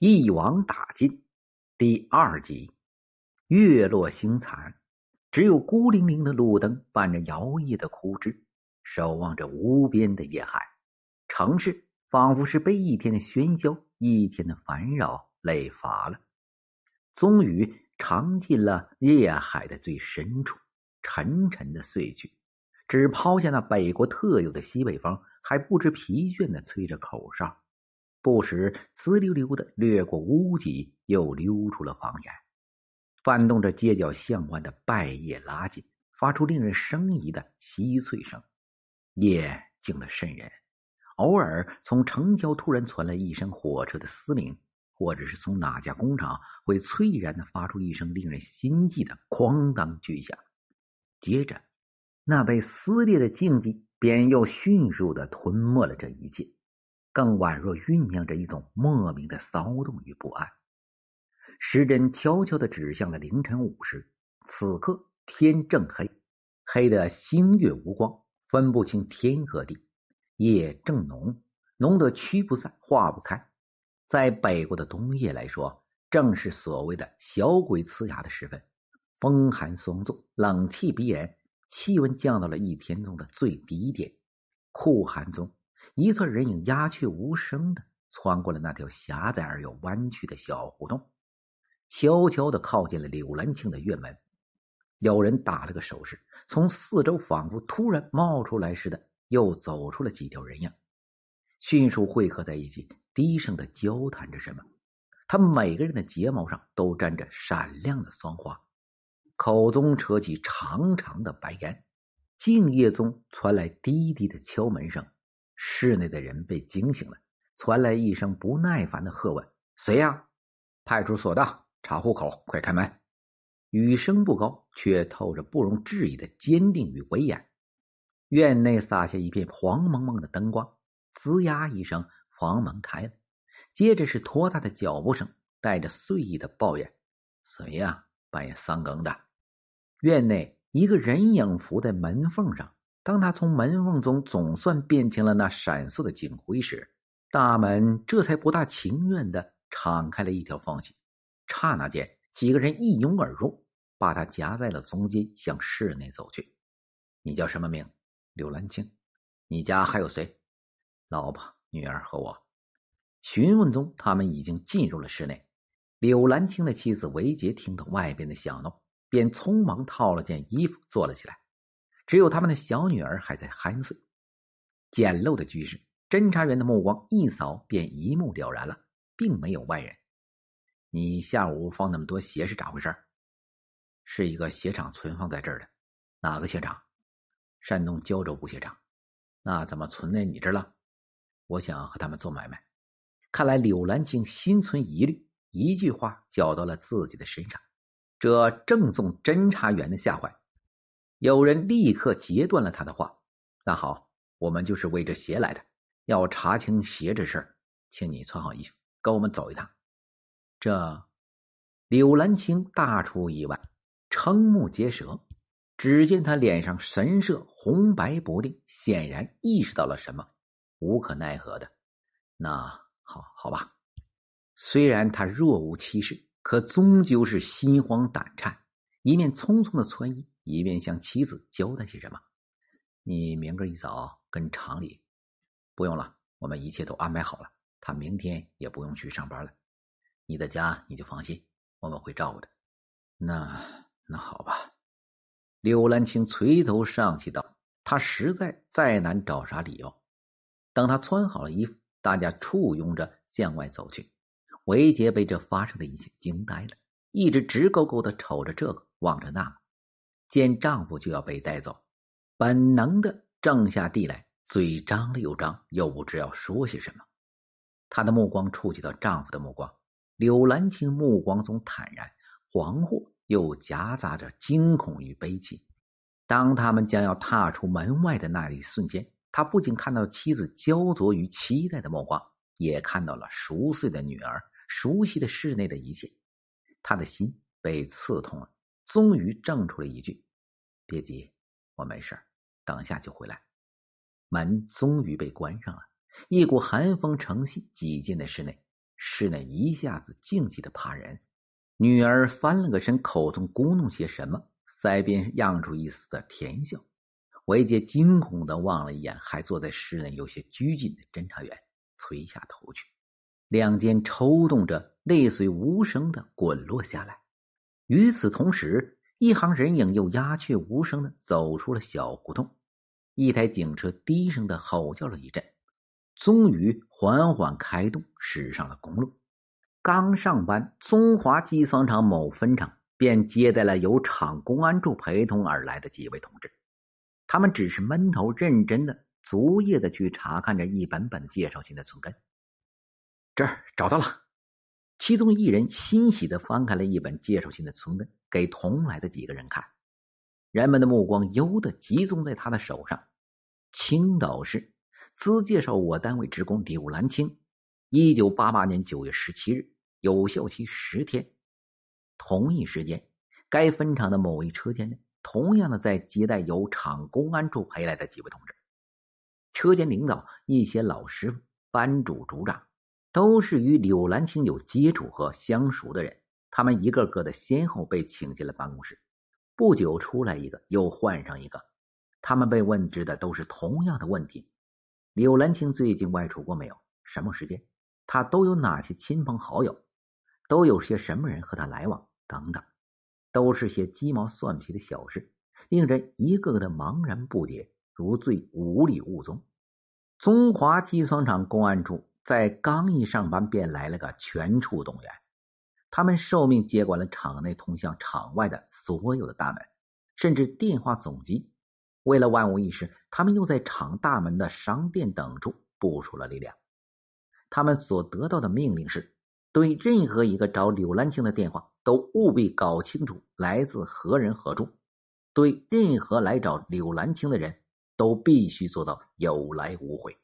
一网打尽，第二集。月落星残，只有孤零零的路灯伴着摇曳的枯枝，守望着无边的夜海。城市仿佛是被一天的喧嚣、一天的烦扰累乏了，终于尝尽了夜海的最深处，沉沉的睡去。只抛下那北国特有的西北风，还不知疲倦的吹着口哨。不时滋溜溜的掠过屋脊，又溜出了房檐，翻动着街角巷弯的败叶拉紧，发出令人生疑的稀脆声。夜静得渗人，偶尔从城郊突然传来一声火车的嘶鸣，或者是从哪家工厂会脆然的发出一声令人心悸的哐当巨响。接着，那被撕裂的静寂便又迅速的吞没了这一切。更宛若酝酿着一种莫名的骚动与不安。时针悄悄的指向了凌晨五时，此刻天正黑，黑的星月无光，分不清天和地。夜正浓，浓得驱不散，化不开。在北国的冬夜来说，正是所谓的小鬼呲牙的时分，风寒霜重，冷气逼人，气温降到了一天中的最低点，酷寒中。一串人影鸦雀无声的穿过了那条狭窄而又弯曲的小胡同，悄悄的靠近了柳兰青的院门。有人打了个手势，从四周仿佛突然冒出来似的，又走出了几条人影，迅速汇合在一起，低声的交谈着什么。他们每个人的睫毛上都沾着闪亮的霜花，口中扯起长长的白烟。静夜中传来低低的敲门声。室内的人被惊醒了，传来一声不耐烦的喝问：“谁呀？”“派出所的，查户口，快开门。”语声不高，却透着不容置疑的坚定与威严。院内洒下一片黄蒙蒙的灯光，吱呀一声，房门开了。接着是拖沓的脚步声，带着碎意的抱怨：“谁呀？半夜三更的。”院内一个人影伏在门缝上。当他从门缝中总算辨清了那闪烁的警徽时，大门这才不大情愿的敞开了一条缝隙。刹那间，几个人一拥而入，把他夹在了中间，向室内走去。你叫什么名？柳兰青。你家还有谁？老婆、女儿和我。询问中，他们已经进入了室内。柳兰青的妻子韦杰听到外边的响动，便匆忙套了件衣服，坐了起来。只有他们的小女儿还在酣睡。简陋的居室，侦查员的目光一扫便一目了然了，并没有外人。你下午放那么多鞋是咋回事？是一个鞋厂存放在这儿的。哪个鞋厂？山东胶州布鞋厂。那怎么存在你这了？我想和他们做买卖。看来柳兰青心存疑虑，一句话搅到了自己的身上，这正中侦查员的下怀。有人立刻截断了他的话：“那好，我们就是为这鞋来的，要查清鞋这事儿，请你穿好衣服，跟我们走一趟。”这，柳兰青大出意外，瞠目结舌。只见他脸上神色红白不定，显然意识到了什么，无可奈何的：“那好好吧。”虽然他若无其事，可终究是心慌胆颤，一面匆匆的穿衣。一面向妻子交代些什么。你明个一早跟厂里，不用了，我们一切都安排好了。他明天也不用去上班了。你的家你就放心，我们会照顾的。那那好吧。柳兰青垂头丧气道：“他实在再难找啥理由。”等他穿好了衣服，大家簇拥着向外走去。韦杰被这发生的一切惊呆了，一直直勾勾的瞅着这个，望着那个。见丈夫就要被带走，本能的正下地来，嘴张了又张，又不知要说些什么。她的目光触及到丈夫的目光，柳兰青目光中坦然、惶惑，又夹杂着惊恐与悲戚。当他们将要踏出门外的那一瞬间，他不仅看到妻子焦灼与期待的目光，也看到了熟睡的女儿、熟悉的室内的一切。他的心被刺痛了。终于挣出了一句：“别急，我没事等下就回来。”门终于被关上了，一股寒风乘隙挤进了室内。室内一下子静寂的怕人。女儿翻了个身，口中咕哝些什么，腮边漾出一丝的甜笑。韦杰惊恐的望了一眼还坐在室内有些拘谨的侦查员，垂下头去，两肩抽动着，泪水无声的滚落下来。与此同时，一行人影又鸦雀无声的走出了小胡同。一台警车低声的吼叫了一阵，终于缓缓开动，驶上了公路。刚上班，中华机床厂某分厂便接待了由厂公安处陪同而来的几位同志。他们只是闷头认真的、逐页的去查看着一本本介绍信的存根。这儿找到了，其中一人欣喜的翻开了一本介绍信的存根，给同来的几个人看。人们的目光由的集中在他的手上。青岛市，兹介绍我单位职工柳兰青，一九八八年九月十七日。有效期十天。同一时间，该分厂的某一车间内，同样的在接待由厂公安处陪来的几位同志。车间领导、一些老师傅、班主、组长，都是与柳兰青有接触和相熟的人。他们一个个的先后被请进了办公室。不久出来一个，又换上一个。他们被问知的都是同样的问题：柳兰青最近外出过没有？什么时间？他都有哪些亲朋好友？都有些什么人和他来往？等等，都是些鸡毛蒜皮的小事，令人一个个的茫然不解，如醉无里雾中。中华机床厂公安处在刚一上班便来了个全处动员，他们受命接管了厂内通向厂外的所有的大门，甚至电话总机。为了万无一失，他们又在厂大门的商店等处部署了力量。他们所得到的命令是。对任何一个找柳兰青的电话，都务必搞清楚来自何人何处。对任何来找柳兰青的人，都必须做到有来无回。